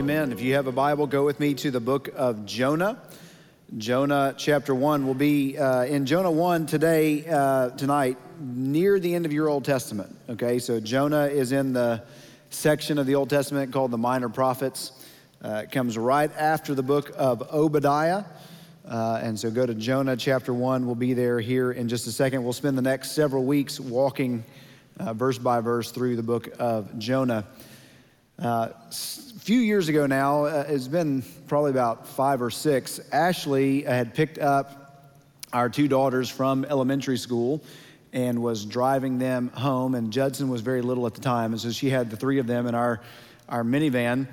Amen. If you have a Bible, go with me to the book of Jonah. Jonah chapter 1 will be uh, in Jonah 1 today, uh, tonight, near the end of your Old Testament. Okay, so Jonah is in the section of the Old Testament called the Minor Prophets. Uh, it comes right after the book of Obadiah. Uh, and so go to Jonah chapter 1. We'll be there here in just a second. We'll spend the next several weeks walking uh, verse by verse through the book of Jonah. Uh, few years ago now, uh, it's been probably about five or six, Ashley had picked up our two daughters from elementary school and was driving them home. And Judson was very little at the time. And so she had the three of them in our, our minivan.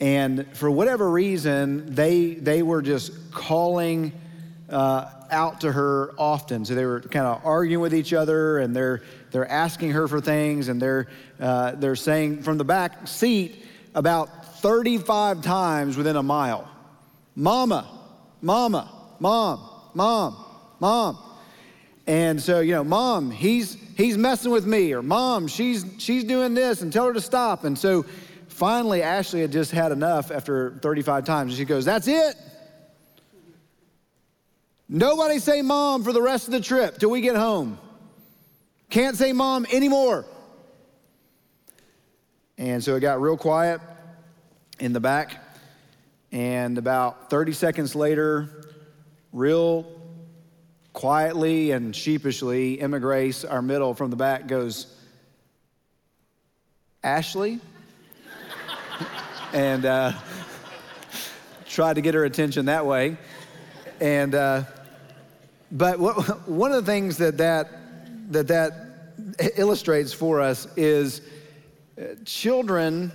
And for whatever reason, they, they were just calling uh, out to her often. So they were kind of arguing with each other and they're, they're asking her for things and they're, uh, they're saying from the back seat about 35 times within a mile Mama, Mama, Mom, Mom, Mom. And so, you know, Mom, he's, he's messing with me, or Mom, she's, she's doing this, and tell her to stop. And so finally, Ashley had just had enough after 35 times. And She goes, That's it. Nobody say mom for the rest of the trip till we get home. Can't say mom anymore. And so it got real quiet in the back. And about 30 seconds later, real quietly and sheepishly, Emma Grace, our middle from the back, goes, Ashley? and uh, tried to get her attention that way. And uh, but what, one of the things that that, that that illustrates for us is uh, children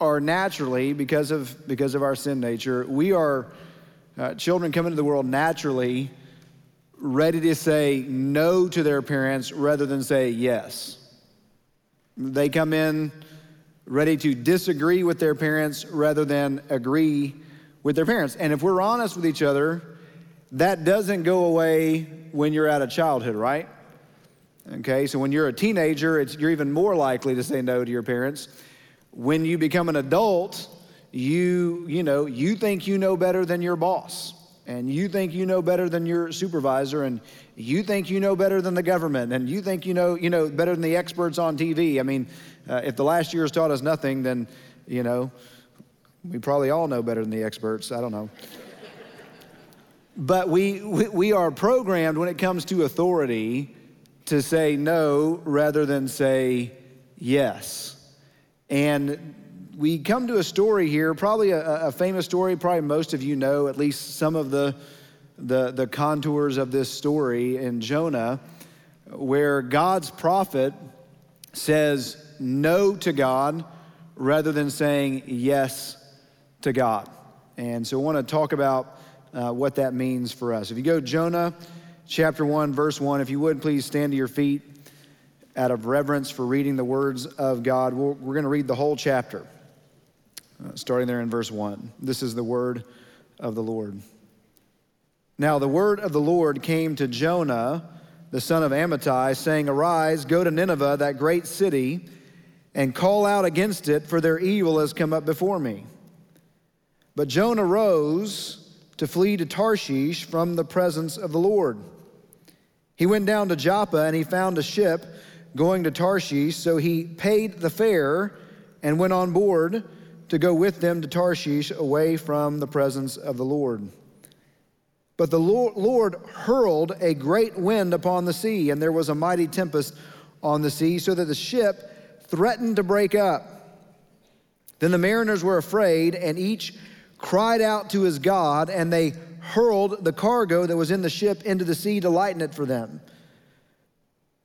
are naturally, because of, because of our sin nature, we are, uh, children come into the world naturally ready to say no to their parents rather than say yes. They come in ready to disagree with their parents rather than agree with their parents. And if we're honest with each other, that doesn't go away when you're out of childhood, right? Okay, so when you're a teenager, you're even more likely to say no to your parents. When you become an adult, you, you know, you think you know better than your boss, and you think you know better than your supervisor, and you think you know better than the government, and you think you know, you know better than the experts on TV. I mean, uh, if the last year has taught us nothing, then, you know, we probably all know better than the experts. I don't know. But we, we, we are programmed when it comes to authority to say no rather than say yes. And we come to a story here, probably a, a, famous story, probably most of you know at least some of the, the, the contours of this story in Jonah, where God's prophet says no to God rather than saying yes to God. And so I want to talk about uh, what that means for us. If you go Jonah chapter 1, verse 1, if you would please stand to your feet out of reverence for reading the words of God. We're, we're going to read the whole chapter, uh, starting there in verse 1. This is the word of the Lord. Now, the word of the Lord came to Jonah, the son of Amittai, saying, Arise, go to Nineveh, that great city, and call out against it, for their evil has come up before me. But Jonah rose to flee to Tarshish from the presence of the Lord. He went down to Joppa and he found a ship going to Tarshish, so he paid the fare and went on board to go with them to Tarshish away from the presence of the Lord. But the Lord hurled a great wind upon the sea, and there was a mighty tempest on the sea, so that the ship threatened to break up. Then the mariners were afraid, and each cried out to his God, and they hurled the cargo that was in the ship into the sea to lighten it for them.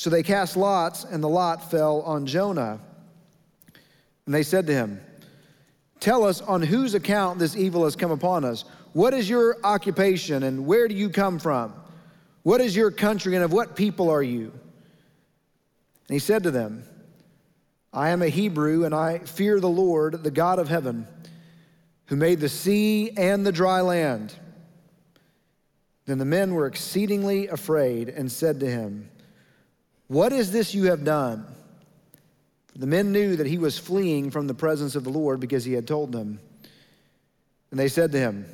So they cast lots, and the lot fell on Jonah. And they said to him, Tell us on whose account this evil has come upon us. What is your occupation and where do you come from? What is your country and of what people are you? And he said to them, I am a Hebrew and I fear the Lord, the God of heaven, who made the sea and the dry land. Then the men were exceedingly afraid and said to him, What is this you have done? The men knew that he was fleeing from the presence of the Lord because he had told them. And they said to him,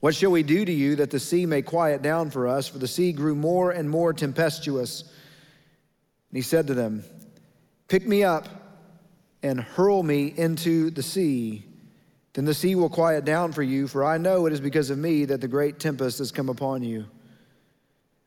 What shall we do to you that the sea may quiet down for us? For the sea grew more and more tempestuous. And he said to them, Pick me up and hurl me into the sea. Then the sea will quiet down for you, for I know it is because of me that the great tempest has come upon you.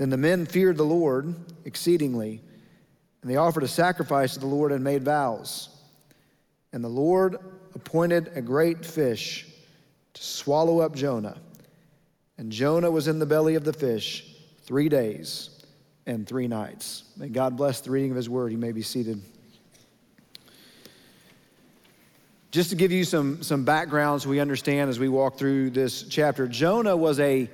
Then the men feared the Lord exceedingly and they offered a sacrifice to the Lord and made vows. And the Lord appointed a great fish to swallow up Jonah. And Jonah was in the belly of the fish three days and three nights. May God bless the reading of his word. You may be seated. Just to give you some, some background so we understand as we walk through this chapter, Jonah was a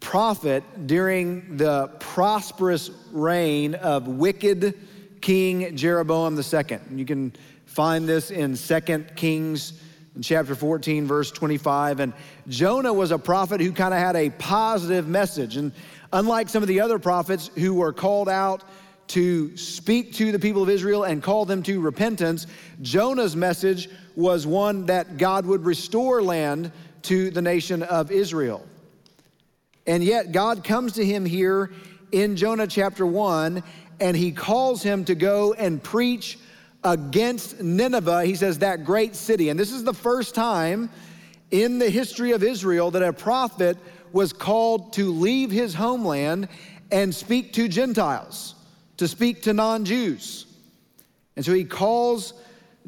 prophet during the prosperous reign of wicked King Jeroboam II. You can find this in 2 Kings in chapter 14, verse 25. And Jonah was a prophet who kind of had a positive message. And unlike some of the other prophets who were called out to speak to the people of Israel and call them to repentance, Jonah's message was one that God would restore land to the nation of Israel. And yet, God comes to him here in Jonah chapter 1, and he calls him to go and preach against Nineveh. He says, that great city. And this is the first time in the history of Israel that a prophet was called to leave his homeland and speak to Gentiles, to speak to non Jews. And so he calls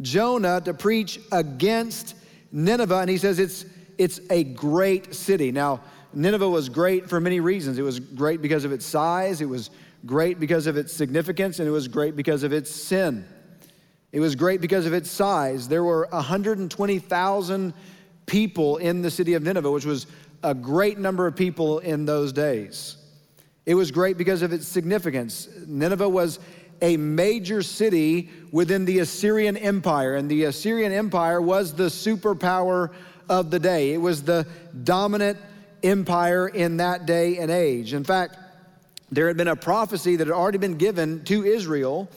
Jonah to preach against Nineveh, and he says it's, it's a great city. Now, Nineveh was great for many reasons. It was great because of its size, it was great because of its significance, and it was great because of its sin. It was great because of its size. There were 120,000 people in the city of Nineveh, which was a great number of people in those days. It was great because of its significance. Nineveh was a major city within the Assyrian Empire, and the Assyrian Empire was the superpower of the day. It was the dominant empire in that day and age. In fact, there had been a prophecy that had already been given to Israel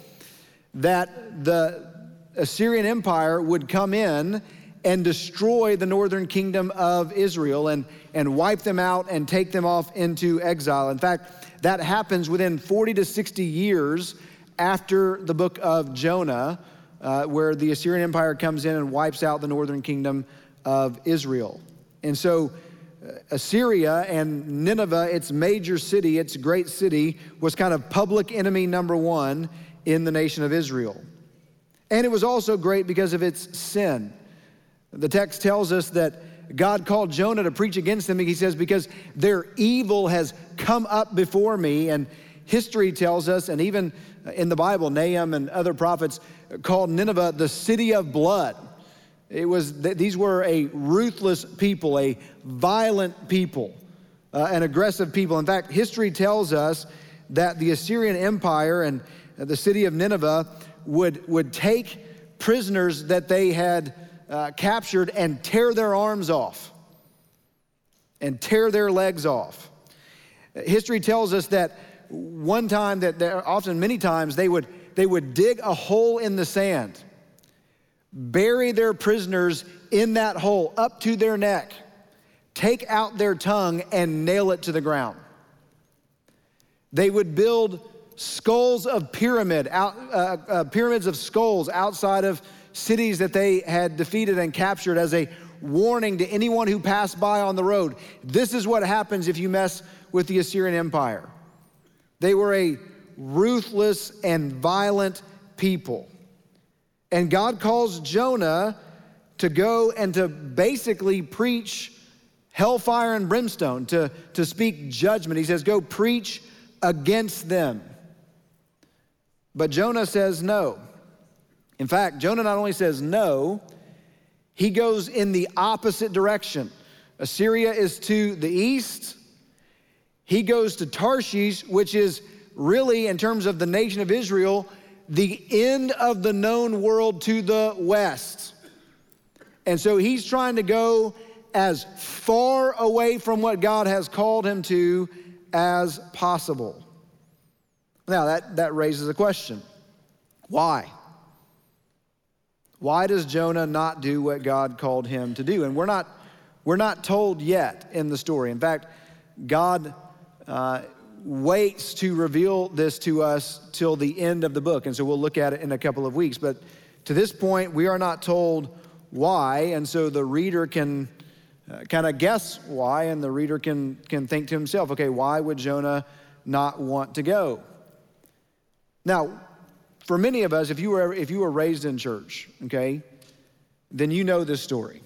that the Assyrian Empire would come in and destroy the northern kingdom of Israel and, and wipe them out and take them off into exile. In fact, that happens within 40 to 60 years after the book of Jonah, uh, where the Assyrian Empire comes in and wipes out the northern kingdom of Israel. And so Uh, Assyria and Nineveh, its major city, its great city, was kind of public enemy number one in the nation of Israel. And it was also great because of its sin. The text tells us that God called Jonah to preach against them. He says, Because their evil has come up before me. And history tells us, and even in the Bible, Nahum and other prophets called Nineveh the city of blood. It was, that these were a ruthless people, a violent people, uh, an aggressive people. In fact, history tells us that the Assyrian Empire and the city of Nineveh would, would take prisoners that they had uh, captured and tear their arms off and tear their legs off. History tells us that one time, that often many times, they would, they would dig a hole in the sand bury their prisoners in that hole up to their neck, take out their tongue, and nail it to the ground. They would build skulls of pyramid, out, uh, uh, pyramids of skulls outside of cities that they had defeated and captured as a warning to anyone who passed by on the road. This is what happens if you mess with the Assyrian Empire. They were a ruthless and violent people. And God calls Jonah to go and to basically preach hellfire and brimstone, to, to speak judgment. He says, Go preach against them. But Jonah says no. In fact, Jonah not only says no, he goes in the opposite direction. Assyria is to the east. He goes to Tarshish, which is really, in terms of the nation of Israel, the end of the known world to the west. And so he's trying to go as far away from what God has called him to as possible. Now, that, that raises a question why? Why does Jonah not do what God called him to do? And we're not, we're not told yet in the story. In fact, God uh, waits to reveal this to us till the end of the book. And so we'll look at it in a couple of weeks. But to this point, we are not told why. And so the reader can uh, kind of guess why, and the reader can, can think to himself, okay, why would Jonah not want to go? Now, for many of us, if you were, if you were raised in church, okay, then you know this story.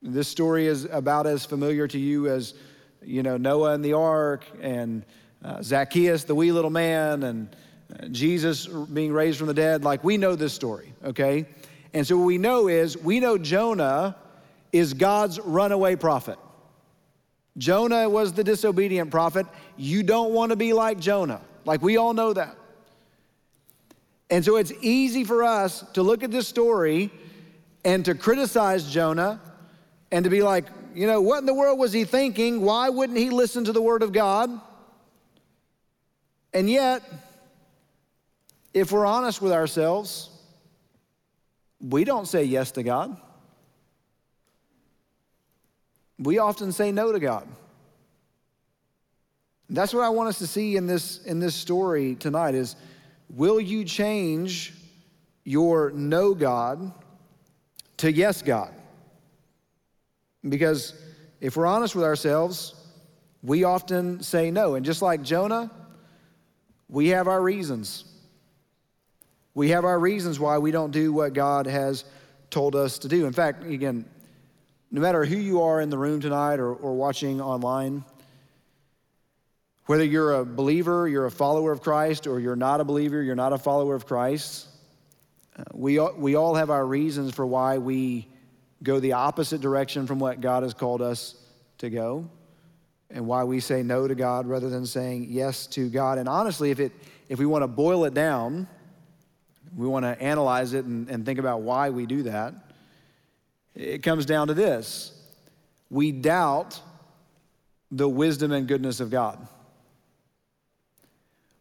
This story is about as familiar to you as, you know, Noah and the ark and uh, Zacchaeus, the wee little man, and uh, Jesus being raised from the dead. Like, we know this story, okay? And so what we know is, we know Jonah is God's runaway prophet. Jonah was the disobedient prophet. You don't want to be like Jonah. Like we all know that. And so it's easy for us to look at this story and to criticize Jonah and to be like, you know, what in the world was he thinking? Why wouldn't he listen to the word of God? And yet, if we're honest with ourselves, we don't say yes to God we often say no to God. That's what I want us to see in this, in this story tonight is will you change your no God to yes God? Because if we're honest with ourselves, we often say no. And just like Jonah, we have our reasons. We have our reasons why we don't do what God has told us to do. In fact, again, no matter who you are in the room tonight or, or watching online, whether you're a believer, you're a follower of Christ, or you're not a believer, you're not a follower of Christ, uh, we, we all have our reasons for why we go the opposite direction from what God has called us to go, and why we say no to God rather than saying yes to God. And honestly, if, it, if we want to boil it down, we want to analyze it and, and think about why we do that. It comes down to this we doubt the wisdom and goodness of God.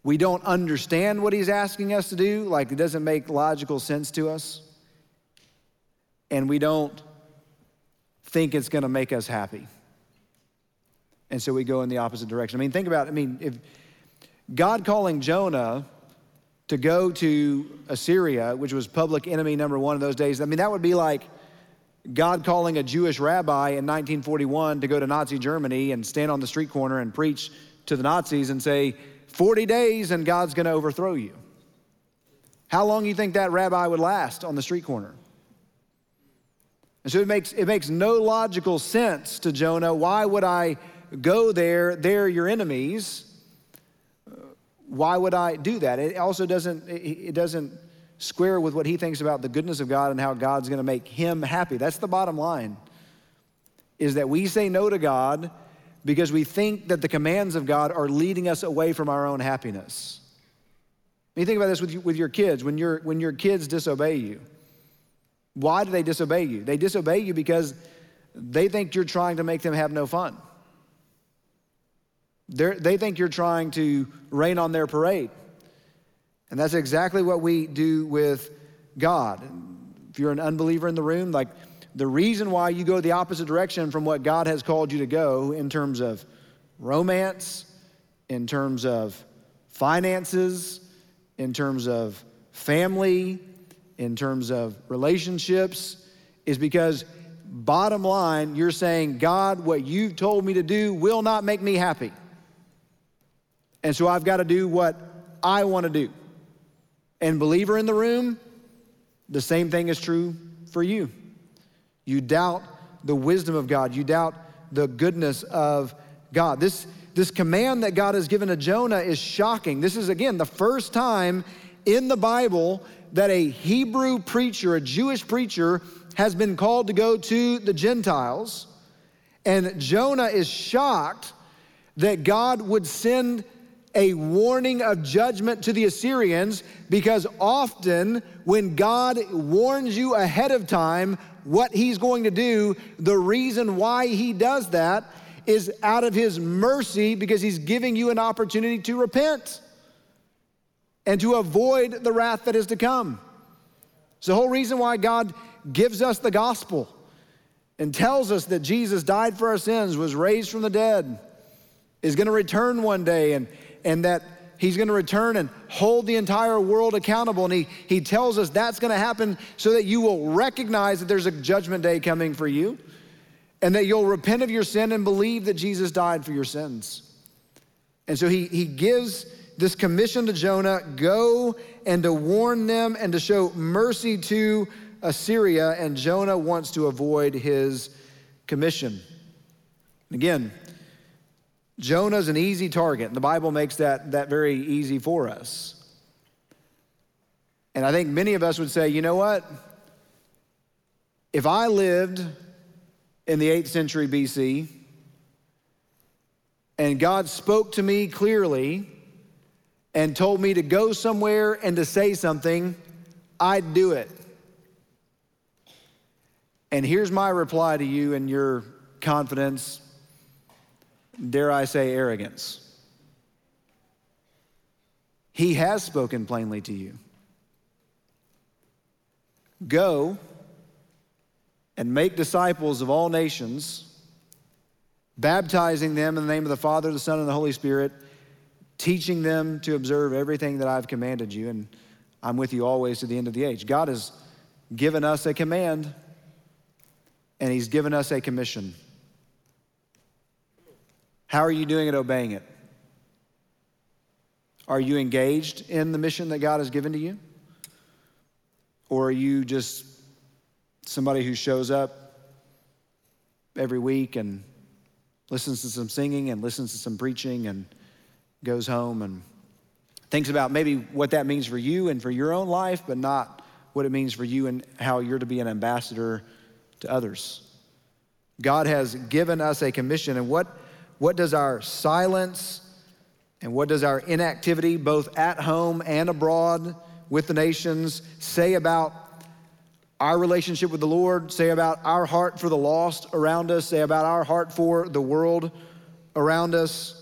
We don't understand what He's asking us to do, like it doesn't make logical sense to us. And we don't think it's going to make us happy. And so we go in the opposite direction. I mean, think about it. I mean, if God calling Jonah to go to Assyria, which was public enemy number one in those days, I mean, that would be like God calling a Jewish rabbi in 1941 to go to Nazi Germany and stand on the street corner and preach to the Nazis and say, 40 days and God's going to overthrow you. How long do you think that rabbi would last on the street corner? And so it makes, it makes no logical sense to Jonah. Why would I go there? They're your enemies. Why would I do that? It also doesn't, it doesn't square with what he thinks about the goodness of God and how God's going to make him happy. That's the bottom line. Is that we say no to God because we think that the commands of God are leading us away from our own happiness. You think about this with, you, with your kids. When, your when your kids disobey you, why do they disobey you? They disobey you because they think you're trying to make them have no fun. They're, they think you're trying to rain on their parade. And that's exactly what we do with God. If you're an unbeliever in the room, like the reason why you go the opposite direction from what God has called you to go in terms of romance, in terms of finances, in terms of family, in terms of relationships, is because bottom line, you're saying, God, what you've told me to do will not make me happy. And so I've got to do what I want to do. And, believer in the room, the same thing is true for you. You doubt the wisdom of God, you doubt the goodness of God. This, this command that God has given to Jonah is shocking. This is, again, the first time in the Bible that a Hebrew preacher, a Jewish preacher, has been called to go to the Gentiles. And Jonah is shocked that God would send a warning of judgment to the Assyrians because often when God warns you ahead of time what he's going to do, the reason why he does that is out of his mercy because he's giving you an opportunity to repent and to avoid the wrath that is to come. It's the whole reason why God gives us the gospel and tells us that Jesus died for our sins, was raised from the dead, is going to return one day, and, and that he's going to return and hold the entire world accountable. And he, he tells us that's going to happen so that you will recognize that there's a judgment day coming for you and that you'll repent of your sin and believe that Jesus died for your sins. And so he, he gives this commission to Jonah go and to warn them and to show mercy to Assyria. And Jonah wants to avoid his commission. Again, Jonah's an easy target, and the Bible makes that, that very easy for us. And I think many of us would say, you know what? If I lived in the 8th century BC and God spoke to me clearly and told me to go somewhere and to say something, I'd do it. And here's my reply to you and your confidence, dare I say, arrogance. He has spoken plainly to you. Go and make disciples of all nations, baptizing them in the name of the Father, the Son, and the Holy Spirit teaching them to observe everything that I've commanded you, and I'm with you always to the end of the age. God has given us a command, and He's given us a commission. How are you doing at obeying it? Are you engaged in the mission that God has given to you? Or are you just somebody who shows up every week and listens to some singing and listens to some preaching and goes home and thinks about maybe what that means for you and for your own life, but not what it means for you and how you're to be an ambassador to others. God has given us a commission, and what, what does our silence and what does our inactivity, both at home and abroad with the nations, say about our relationship with the Lord, say about our heart for the lost around us, say about our heart for the world around us?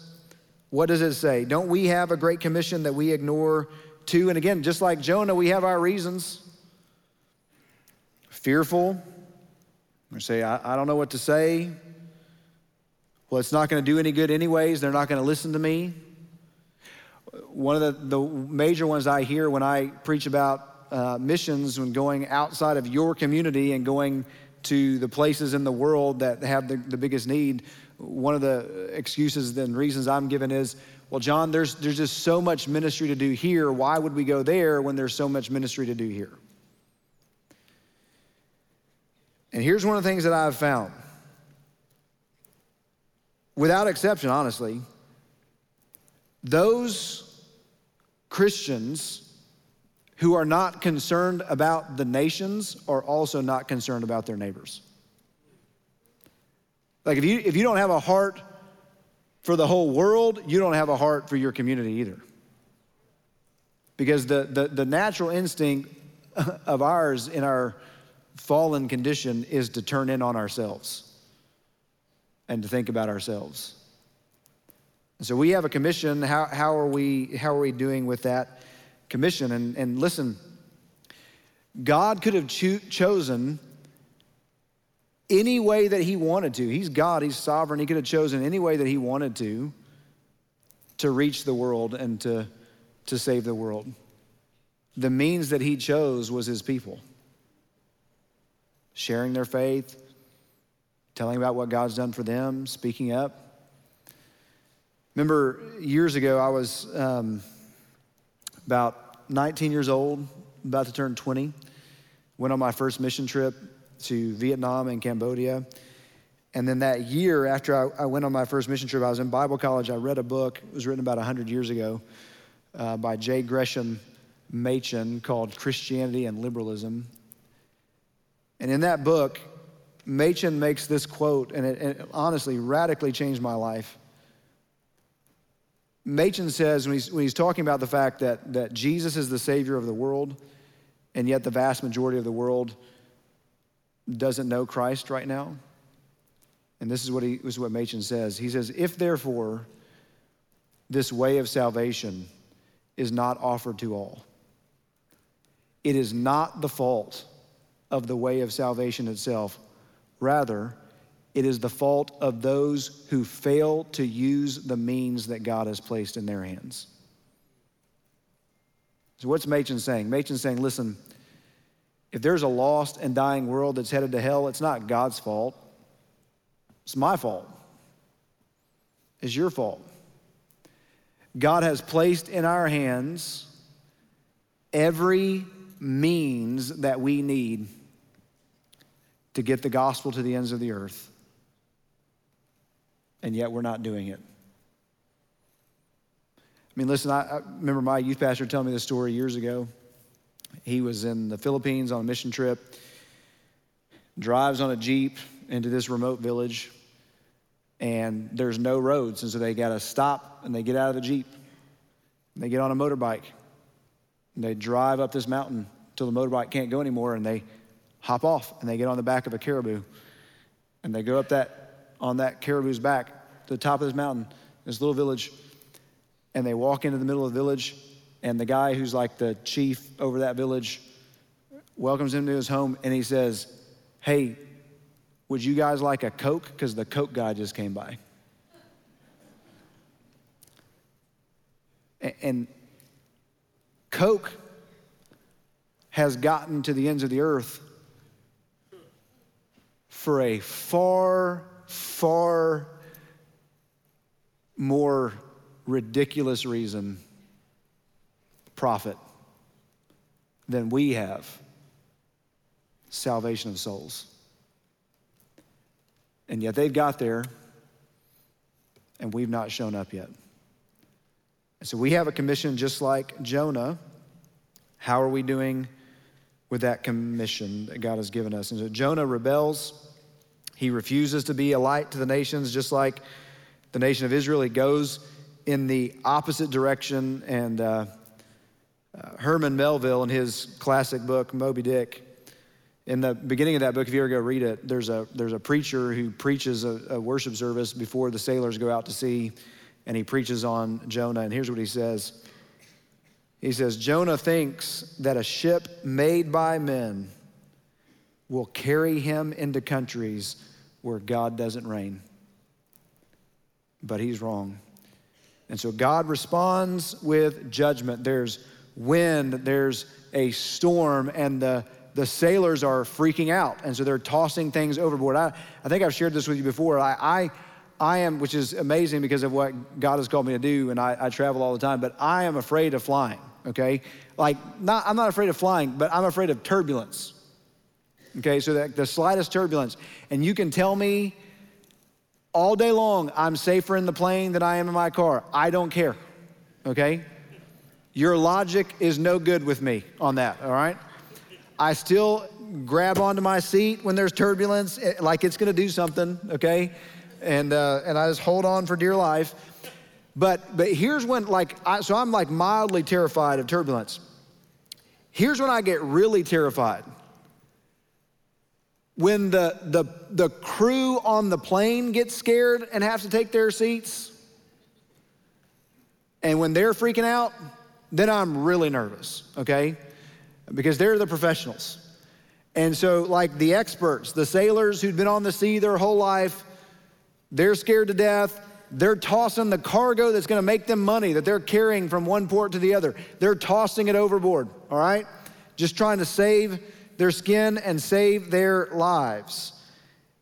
What does it say? Don't we have a great commission that we ignore too? And again, just like Jonah, we have our reasons. Fearful. We say, I, I don't know what to say. Well, it's not going to do any good, anyways. They're not going to listen to me. One of the, the major ones I hear when I preach about uh, missions, when going outside of your community and going to the places in the world that have the, the biggest need, one of the excuses and reasons I'm given is, well, John, there's, there's just so much ministry to do here. Why would we go there when there's so much ministry to do here? And here's one of the things that I've found. Without exception, honestly, those Christians who are not concerned about the nations are also not concerned about their neighbors. Like if you if you don't have a heart for the whole world, you don't have a heart for your community either. Because the, the, the natural instinct of ours in our fallen condition is to turn in on ourselves and to think about ourselves. And so we have a commission. How, how, are, we, how are we doing with that commission? And, and listen, God could have cho- chosen any way that he wanted to. He's God, he's sovereign. He could have chosen any way that he wanted to to reach the world and to, to save the world. The means that he chose was his people, sharing their faith, telling about what God's done for them, speaking up. Remember years ago, I was um, about 19 years old, about to turn 20. Went on my first mission trip to Vietnam and Cambodia. And then that year after I, I, went on my first mission trip, I was in Bible college. I read a book, it was written about 100 years ago uh, by J. Gresham Machen called Christianity and Liberalism. And in that book, Machen makes this quote, and it, it honestly radically changed my life. Machen says, when he's, when he's talking about the fact that, that Jesus is the Savior of the world, and yet the vast majority of the world doesn't know Christ right now. And this is what, he, this is what Machen says. He says, If therefore this way of salvation is not offered to all, it is not the fault of the way of salvation itself. Rather, it is the fault of those who fail to use the means that God has placed in their hands. So, what's Machen saying? Machen's saying, listen, if there's a lost and dying world that's headed to hell, it's not God's fault. It's my fault. It's your fault. God has placed in our hands every means that we need to get the gospel to the ends of the earth. And yet we're not doing it. I mean, listen, I, I remember my youth pastor telling me this story years ago. He was in the Philippines on a mission trip, drives on a Jeep into this remote village, and there's no roads. And so they got to stop and they get out of the Jeep. And they get on a motorbike. And they drive up this mountain till the motorbike can't go anymore, and they hop off and they get on the back of a caribou. And they go up that on that caribou's back to the top of this mountain, this little village, and they walk into the middle of the village and the guy who's like the chief over that village welcomes him to his home and he says, Hey, would you guys like a Coke? Because the Coke guy just came by. And Coke has gotten to the ends of the earth for a far, far more ridiculous reason profit than we have salvation of souls. And yet they've got there, and we've not shown up yet. And so we have a commission just like Jonah. How are we doing with that commission that God has given us? And so Jonah rebels. He refuses to be a light to the nations, just like the nation of Israel. He goes in the opposite direction and uh, uh, Herman Melville, in his classic book, Moby Dick, in the beginning of that book, if you ever go read it, there's a, there's a preacher who preaches a, a worship service before the sailors go out to sea, and he preaches on Jonah. And here's what he says He says, Jonah thinks that a ship made by men will carry him into countries where God doesn't reign. But he's wrong. And so God responds with judgment. There's wind, there's a storm, and the, the sailors are freaking out. And so they're tossing things overboard. I, I think I've shared this with you before. I, I, I am, which is amazing because of what God has called me to do, and I, I travel all the time, but I am afraid of flying, okay? Like, not, I'm not afraid of flying, but I'm afraid of turbulence. Okay, so that the slightest turbulence. And you can tell me all day long I'm safer in the plane than I am in my car. I don't care. Okay? Your logic is no good with me on that, all right? I still grab onto my seat when there's turbulence, eh, like it's gonna do something, okay? And, uh, and I just hold on for dear life. But, but here's when, like, I, so I'm like mildly terrified of turbulence. Here's when I get really terrified. When the, the, the crew on the plane gets scared and have to take their seats, and when they're freaking out, then I'm really nervous, okay? Because they're the professionals. And so, like the experts, the sailors who'd been on the sea their whole life, they're scared to death. They're tossing the cargo that's gonna make them money that they're carrying from one port to the other. They're tossing it overboard, all right? Just trying to save their skin and save their lives.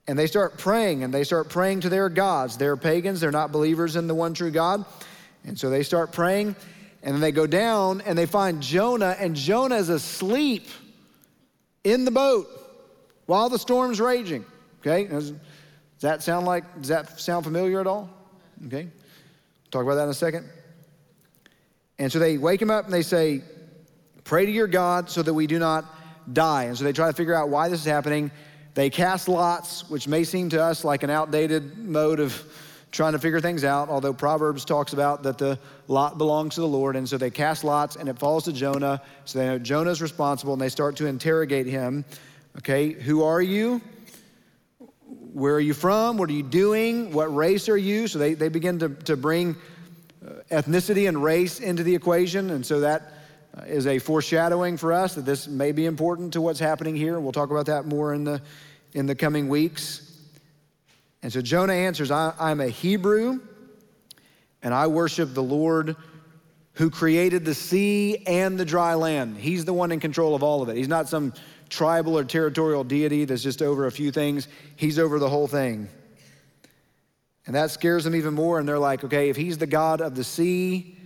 and they start praying and they start praying to their gods. They're pagans, they're not believers in the one true God. And so they start praying and then they go down and they find Jonah, and Jonah is asleep in the boat while the storm's raging. Okay? Does that sound like, does that sound familiar at all? Okay? Talk about that in a second. And so they wake him up and they say, Pray to your God so that we do not die. And so they try to figure out why this is happening. They cast lots, which may seem to us like an outdated mode of trying to figure things out, although Proverbs talks about that the lot belongs to the Lord. And so they cast lots and it falls to Jonah. So they know Jonah's responsible and they start to interrogate him. Okay, who are you? Where are you from? What are you doing? What race are you? So they, they begin to, to bring uh, ethnicity and race into the equation. And so that is a foreshadowing for us that this may be important to what's happening here. We'll talk about that more in the, in the coming weeks. And so Jonah answers, I'm a Hebrew, and I worship the Lord who created the sea and the dry land. He's the one in control of all of it. He's not some tribal or territorial deity that's just over a few things, he's over the whole thing. And that scares them even more. And they're like, okay, if he's the God of the sea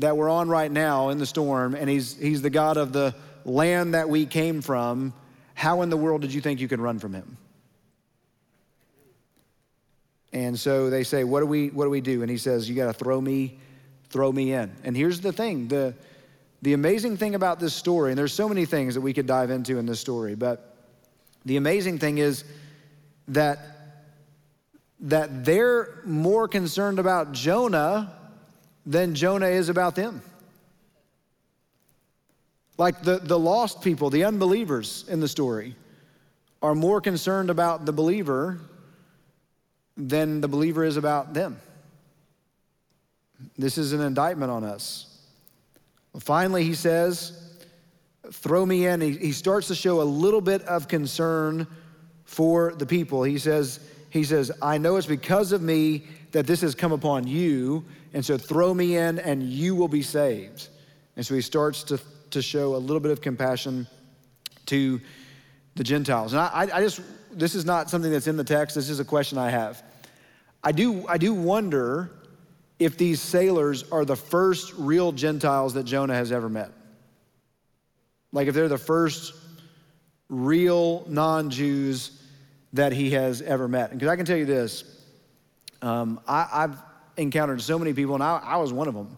that we're on right now in the storm, and he's, he's the God of the land that we came from, how in the world did you think you could run from him? And so they say, what do we, what do, we do? And he says, You got to throw me, throw me in. And here's the thing the, the amazing thing about this story, and there's so many things that we could dive into in this story, but the amazing thing is that, that they're more concerned about Jonah than Jonah is about them. Like the, the lost people, the unbelievers in the story, are more concerned about the believer than the believer is about them. This is an indictment on us. Finally, he says, Throw me in. He, he starts to show a little bit of concern for the people. He says, he says, I know it's because of me that this has come upon you, and so throw me in and you will be saved. And so he starts to, to show a little bit of compassion to the Gentiles. And I, I just, this is not something that's in the text, this is a question I have. I do, I do wonder if these sailors are the first real Gentiles that Jonah has ever met. Like if they're the first real non Jews that he has ever met. And because I can tell you this um, I, have encountered so many people, and I, I was one of them,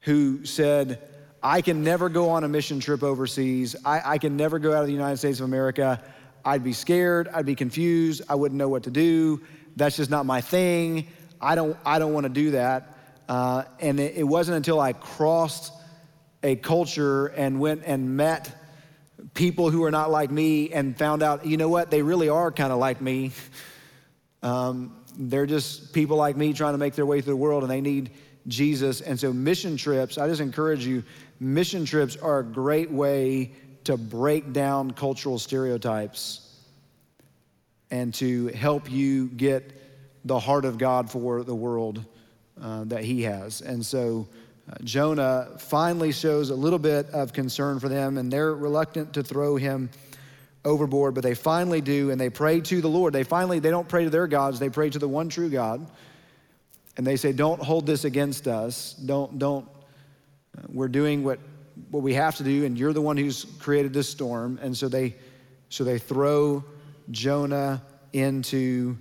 who said, I can never go on a mission trip overseas. I, I can never go out of the United States of America. I'd be scared. I'd be confused. I wouldn't know what to do. That's just not my thing. I don't, I don't want to do that. Uh, and it, it wasn't until I crossed a culture and went and met people who are not like me and found out, you know what, they really are kind of like me. Um, they're just people like me trying to make their way through the world and they need Jesus. And so, mission trips, I just encourage you, mission trips are a great way to break down cultural stereotypes and to help you get the heart of God for the world uh, that he has. And so uh, Jonah finally shows a little bit of concern for them, and they're reluctant to throw him overboard, but they finally do, and they pray to the Lord. They finally, they don't pray to their gods, they pray to the one true God. And they say, Don't hold this against us. Don't, don't, uh, we're doing what, what we have to do, and you're the one who's created this storm. And so they, so they throw Jonah into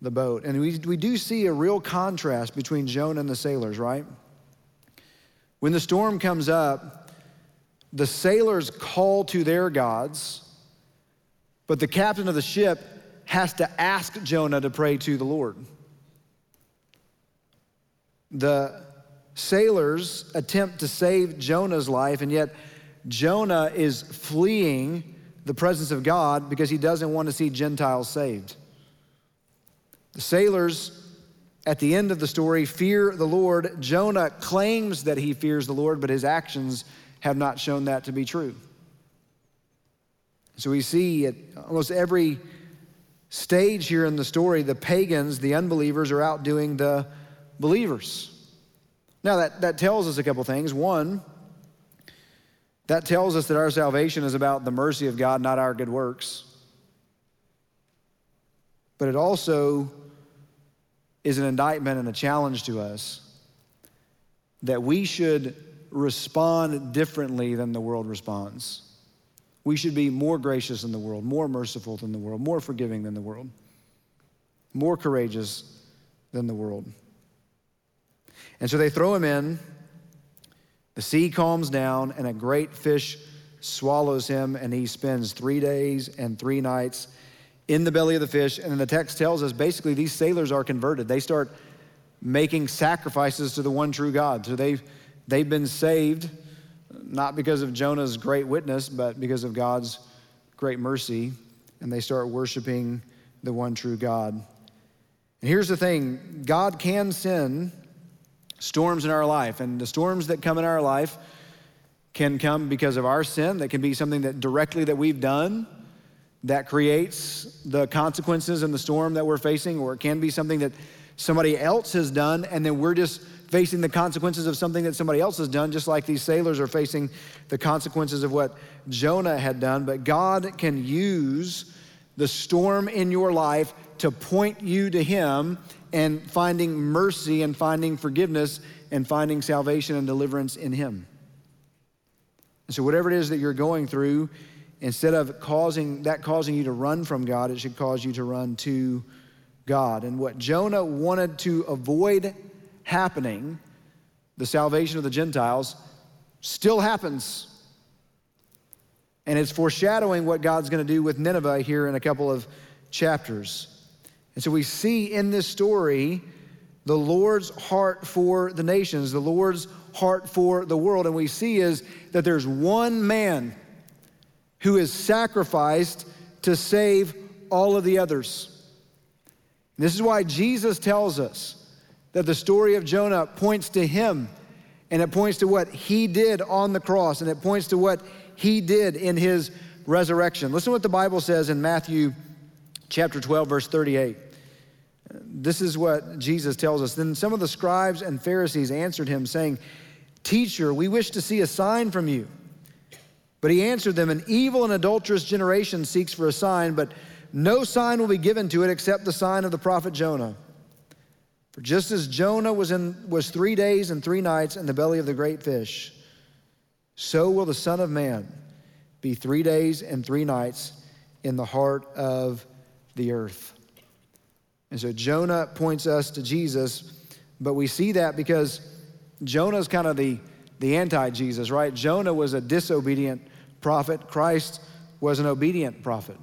the boat. And we, we do see a real contrast between Jonah and the sailors, right? When the storm comes up, the sailors call to their gods, but the captain of the ship has to ask Jonah to pray to the Lord. The sailors attempt to save Jonah's life, and yet Jonah is fleeing the presence of God because he doesn't want to see Gentiles saved. The sailors at the end of the story fear the Lord. Jonah claims that he fears the Lord, but his actions have not shown that to be true. So we see at almost every stage here in the story, the pagans, the unbelievers, are outdoing the believers. Now, that, that tells us a couple things. One, that tells us that our salvation is about the mercy of God, not our good works. but it also is an indictment and a challenge to us that we should respond differently than the world responds. We should be more gracious than the world, more merciful than the world, more forgiving than the world, more courageous than the world. And so they throw him in. The sea calms down, and a great fish swallows him, and he spends three days and three nights in the belly of the fish. And then the text tells us basically these sailors are converted. They start making sacrifices to the one true God. So they've, they've been saved, not because of Jonah's great witness, but because of God's great mercy. And they start worshiping the one true God. And here's the thing God can send storms in our life, and the storms that come in our life can come because of our sin, that can be something that directly that we've done that creates the consequences and the storm that we're facing, or it can be something that somebody else has done, and then we're just facing the consequences of something that somebody else has done, just like these sailors are facing the consequences of what Jonah had done. But God can use the storm in your life to point you to Him and finding mercy and finding forgiveness and finding salvation and deliverance in Him. And so, whatever it is that you're going through, instead of causing that causing you to run from God, it should cause you to run to God. And what Jonah wanted to avoid happening, the salvation of the Gentiles, still happens. And it's foreshadowing what God's going to do with Nineveh here in a couple of chapters. And so we see in this story the Lord's heart for the nations, the Lord's heart for the world. And we see is that there's one man who is sacrificed to save all of the others. This is why Jesus tells us that the story of Jonah points to him and it points to what he did on the cross and it points to what he did in his resurrection. Listen to what the Bible says in Matthew chapter 12, verse 38. This is what Jesus tells us. Then some of the scribes and Pharisees answered him, saying, Teacher, we wish to see a sign from you. But he answered them, An evil and adulterous generation seeks for a sign, but no sign will be given to it except the sign of the prophet Jonah. For just as Jonah was, in, was three days and three nights in the belly of the great fish, so will the Son of Man be three days and three nights in the heart of the earth. And so Jonah points us to Jesus, but we see that because Jonah's kind of the, the anti Jesus, right? Jonah was a disobedient prophet, Christ was an obedient prophet.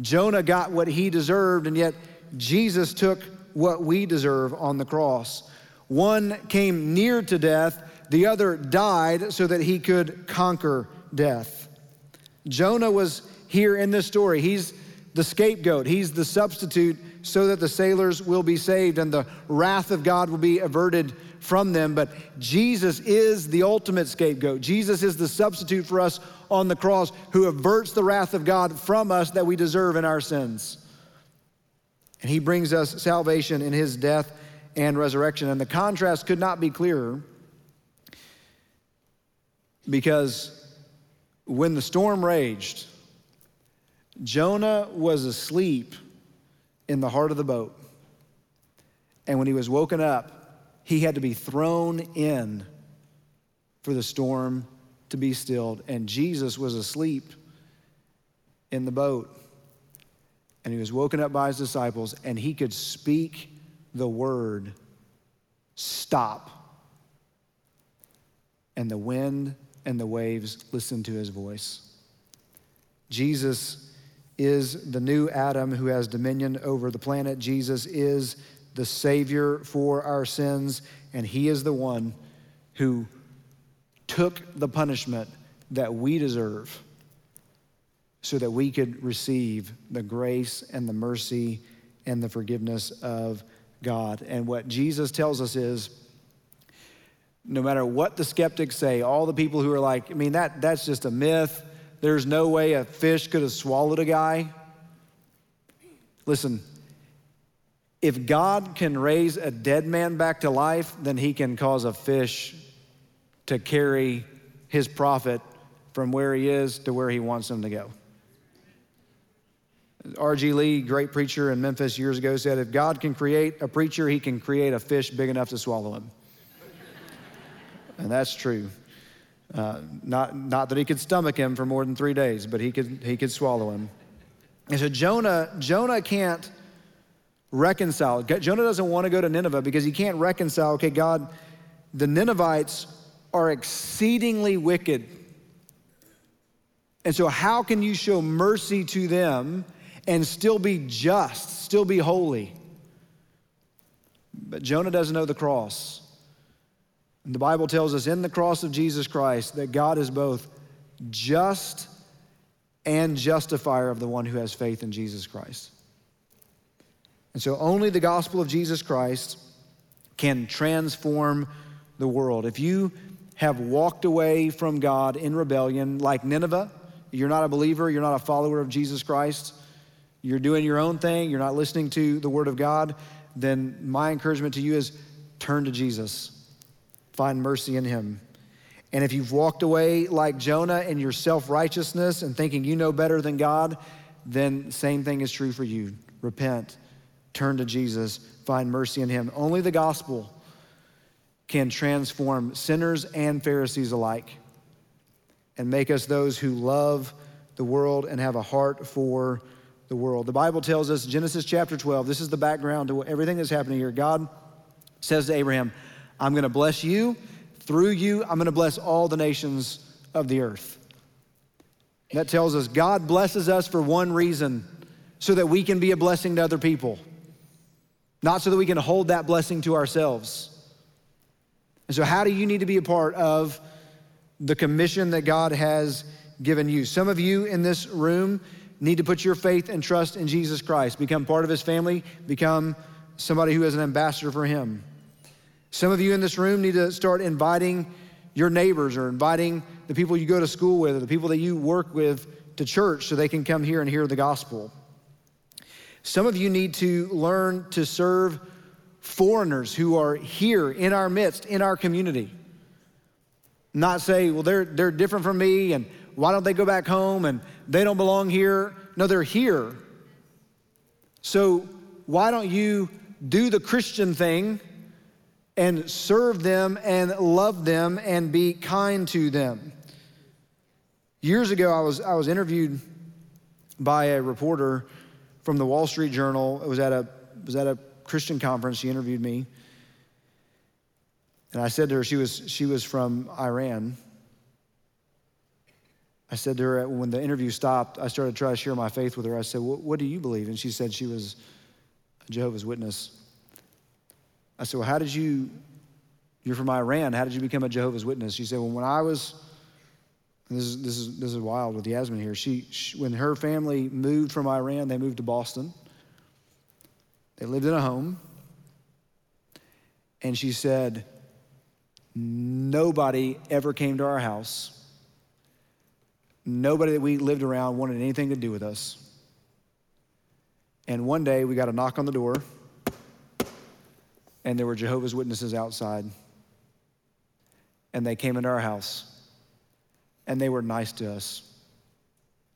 Jonah got what he deserved, and yet Jesus took what we deserve on the cross. One came near to death, the other died so that he could conquer death. Jonah was here in this story. He's the scapegoat, he's the substitute so that the sailors will be saved and the wrath of God will be averted from them. But Jesus is the ultimate scapegoat. Jesus is the substitute for us on the cross who averts the wrath of God from us that we deserve in our sins. And he brings us salvation in his death and resurrection. And the contrast could not be clearer because when the storm raged, Jonah was asleep in the heart of the boat. And when he was woken up, he had to be thrown in for the storm to be stilled. And Jesus was asleep in the boat. And he was woken up by his disciples, and he could speak the word stop. And the wind and the waves listened to his voice. Jesus is the new Adam who has dominion over the planet. Jesus is the Savior for our sins, and He is the one who took the punishment that we deserve so that we could receive the grace and the mercy and the forgiveness of God. And what Jesus tells us is no matter what the skeptics say, all the people who are like, I mean, that, that's just a myth. There's no way a fish could have swallowed a guy. Listen, if God can raise a dead man back to life, then he can cause a fish to carry his prophet from where he is to where he wants him to go. R.G. Lee, great preacher in Memphis years ago, said, If God can create a preacher, he can create a fish big enough to swallow him. and that's true. Uh, not, not that he could stomach him for more than three days, but he could, he could swallow him. And so Jonah, Jonah can't reconcile. Jonah doesn't want to go to Nineveh because he can't reconcile, okay, God, the Ninevites are exceedingly wicked. And so, how can you show mercy to them and still be just, still be holy? But Jonah doesn't know the cross. And the Bible tells us in the cross of Jesus Christ that God is both just and justifier of the one who has faith in Jesus Christ. And so only the gospel of Jesus Christ can transform the world. If you have walked away from God in rebellion, like Nineveh, you're not a believer, you're not a follower of Jesus Christ, you're doing your own thing, you're not listening to the Word of God, then my encouragement to you is turn to Jesus. Find mercy in Him. And if you've walked away like Jonah in your self righteousness and thinking you know better than God, then same thing is true for you. Repent turn to Jesus, find mercy in him. Only the gospel can transform sinners and Pharisees alike and make us those who love the world and have a heart for the world. The Bible tells us, Genesis chapter 12, this is the background to everything that's happening here. God says to Abraham, I'm going to bless you. Through you, I'm going to bless all the nations of the earth. That tells us God blesses us for one reason so that we can be a blessing to other people not so that we can hold that blessing to ourselves. And so, how do you need to be a part of the commission that God has given you? Some of you in this room need to put your faith and trust in Jesus Christ, become part of his family, become somebody who is an ambassador for him. Some of you in this room need to start inviting your neighbors or inviting the people you go to school with or the people that you work with to church so they can come here and hear the gospel. Some of you need to learn to serve foreigners who are here in our midst, in our community. Not say, well, they're, they're different from me, and why don't they go back home and they don't belong here? No, they're here. So why don't you do the Christian thing and serve them and love them and be kind to them? Years ago, I was, I was interviewed by a reporter from the Wall Street Journal. It was at a was at a Christian conference. She interviewed me, and I said to her, she was she was from Iran. I said to her when the interview stopped, I started to try to share my faith with her. I said, "What do you believe?" And she said she was a Jehovah's Witness. I said, "Well, how did you? You're from Iran. How did you become a Jehovah's Witness?" She said, "Well, when I was." this is, this is, this is wild with Yasmin here. She, she, when her family moved from Iran, they moved to Boston. They lived in a home. And she said, Nobody ever came to our house. Nobody that we lived around wanted anything to do with us. And one day we got a knock on the door, and there were Jehovah's Witnesses outside. And they came into our house and they were nice to us,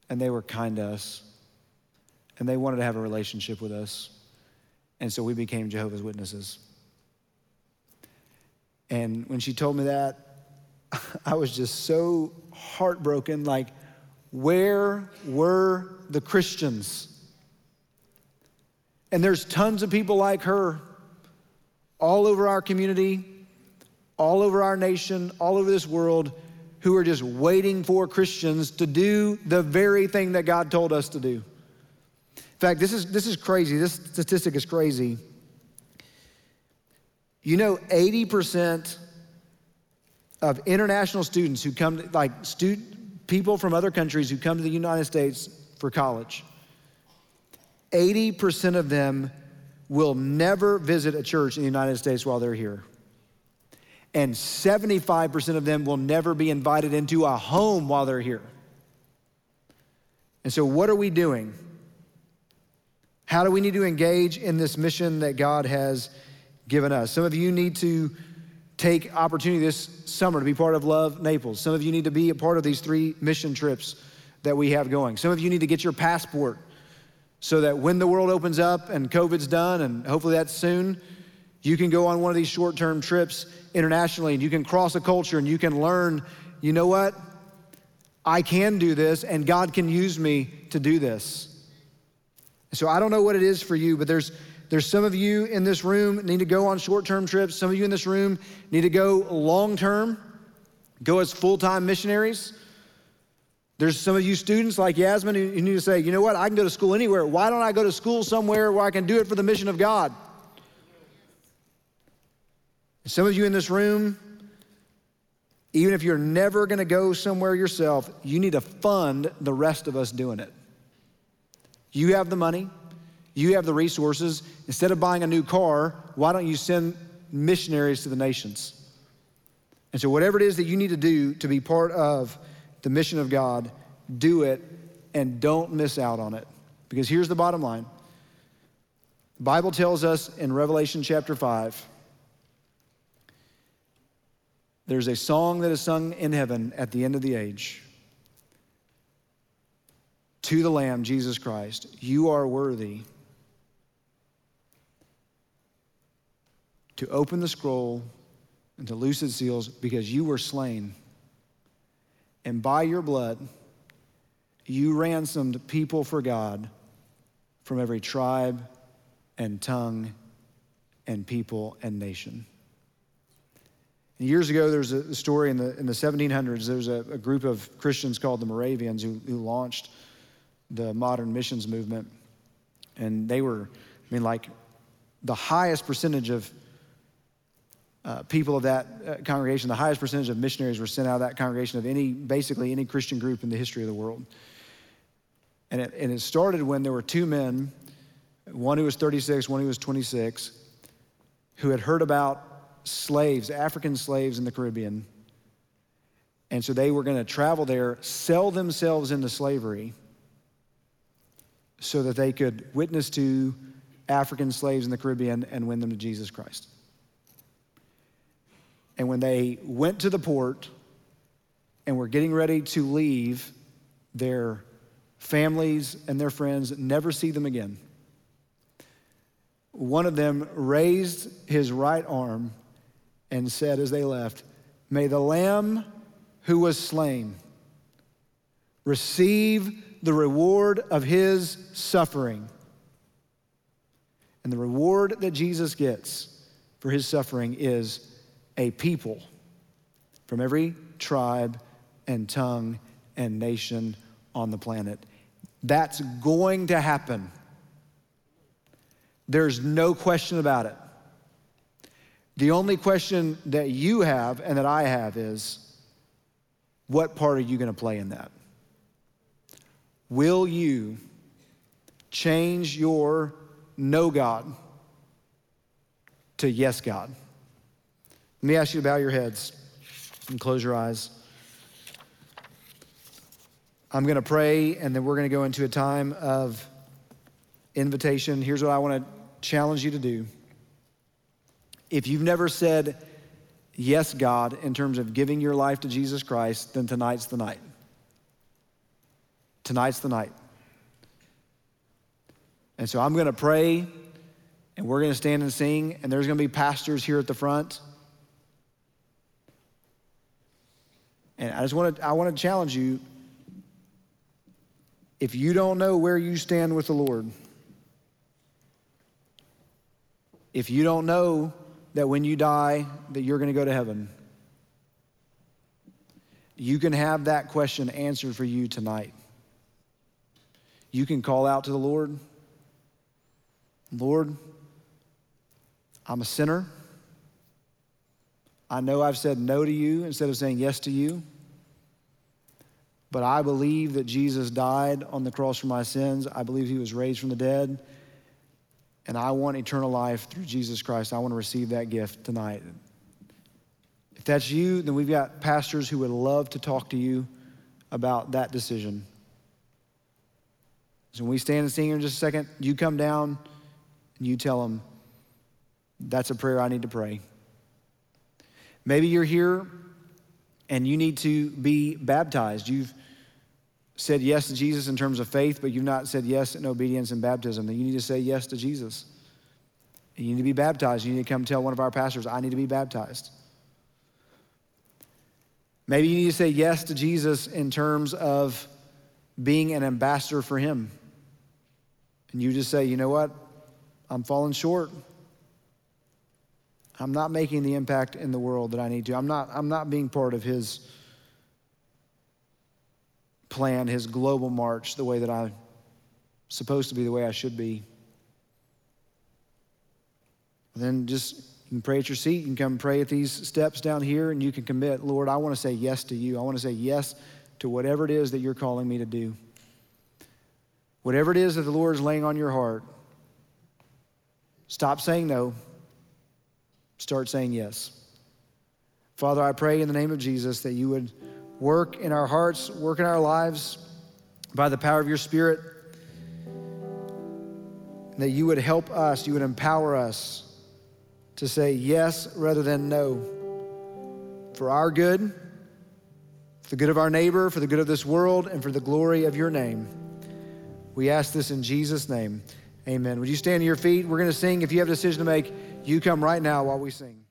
and they were kind to us, and they wanted to have a relationship with us. And so we became Jehovah's Witnesses. And when she told me that, I was just so heartbroken like, where were the Christians? And there's tons of people like her all over our community, all over our nation, all over this world who are just waiting for Christians to do the very thing that God told us to do. In fact, this is, this is crazy. This statistic is crazy. You know, 80% of international students who come, to, like student, people from other countries who come to the United States for college, 80% of them will never visit a church in the United States while they're here and 75% of them will never be invited into a home while they're here. And so, what are we doing? How do we need to engage in this mission that God has given us? Some of you need to take opportunity this summer to be part of Love Naples. Some of you need to be a part of these three mission trips that we have going. Some of you need to get your passport so that when the world opens up and COVID's done, and hopefully that's soon, you can go on one of these short term trips internationally and you can cross a culture and you can learn, you know what? I can do this and God can use me to do this. So I don't know what it is for you, but there's there's some of you in this room need to go on short-term trips. Some of you in this room need to go long-term, go as full-time missionaries. There's some of you students like Yasmin who need to say, you know what, I can go to school anywhere. Why don't I go to school somewhere where I can do it for the mission of God? Some of you in this room, even if you're never gonna go somewhere yourself, you need to fund the rest of us doing it. You have the money, you have the resources. Instead of buying a new car, why don't you send missionaries to the nations? And so, whatever it is that you need to do to be part of the mission of God, do it and don't miss out on it. Because here's the bottom line the Bible tells us in Revelation chapter 5 there's a song that is sung in heaven at the end of the age to the Lamb, Jesus Christ. You are worthy to open the scroll and to loose its seals because you were slain. And by your blood, you ransomed people for God from every tribe and tongue and people and nation. Years ago, there was a story in the, in the 1700s. There was a, a group of Christians called the Moravians who, who launched the modern missions movement. And they were, I mean, like the highest percentage of uh, people of that uh, congregation, the highest percentage of missionaries were sent out of that congregation of any, basically any Christian group in the history of the world. And it, and it started when there were two men, one who was 36, one who was 26, who had heard about slaves, African slaves in the Caribbean. And so they were going to travel there, sell themselves into slavery so that they could witness to African slaves in the Caribbean and win them to Jesus Christ. And when they went to the port and were getting ready to leave, their families and their friends never see them again. One of them raised his right arm and said as they left, May the Lamb who was slain receive the reward of his suffering. And the reward that Jesus gets for his suffering is a people from every tribe and tongue and nation on the planet. That's going to happen. There's no question about it. The only question that you have and that I have is what part are you going to play in that? Will you change your no God to yes God? Let me ask you to bow your heads and close your eyes. I'm going to pray, and then we're going to go into a time of invitation. Here's what I want to challenge you to do. If you've never said, Yes, God, in terms of giving your life to Jesus Christ, then tonight's the night. Tonight's the night. And so I'm going to pray, and we're going to stand and sing, and there's going to be pastors here at the front. And I just want to I want to challenge you if you don't know where you stand with the Lord, if you don't know that when you die that you're going to go to heaven, you can have that question answered for you tonight. You can call out to the Lord. Lord, I'm a sinner. I know I've said no to you instead of saying yes to you. But I believe that Jesus died on the cross for my sins. I believe he was raised from the dead. And I want eternal life through Jesus Christ. I want to receive that gift tonight. If that's you, then we've got pastors who would love to talk to you about that decision. So when we stand and sing here in just a second, you come down and you tell them, that's a prayer I need to pray. Maybe you're here and you need to be baptized. You've said yes to Jesus in terms of faith, but you've not said yes in obedience and baptism, then you need to say yes to Jesus. You need to be baptized. You need to come tell one of our pastors, I need to be baptized. Maybe you need to say yes to Jesus in terms of being an ambassador for Him. And you just say, you know what? I'm falling short. I'm not making the impact in the world that I need to. I'm not, I'm not being part of His plan, His global march, the way that I'm supposed to be, the way I should be. Then just you can pray at your seat. You can come pray at these steps down here, and you can commit, Lord, I want to say yes to you. I want to say yes to whatever it is that you're calling me to do. Whatever it is that the Lord is laying on your heart, stop saying no. Start saying yes. Father, I pray in the name of Jesus that you would work in our hearts, work in our lives by the power of your Spirit, that you would help us, you would empower us to say yes rather than no for our good, for the good of our neighbor, for the good of this world, and for the glory of your name. We ask this in Jesus' name. Amen. Would you stand to your feet? We're going to sing. If you have a decision to make, you come right now while we sing.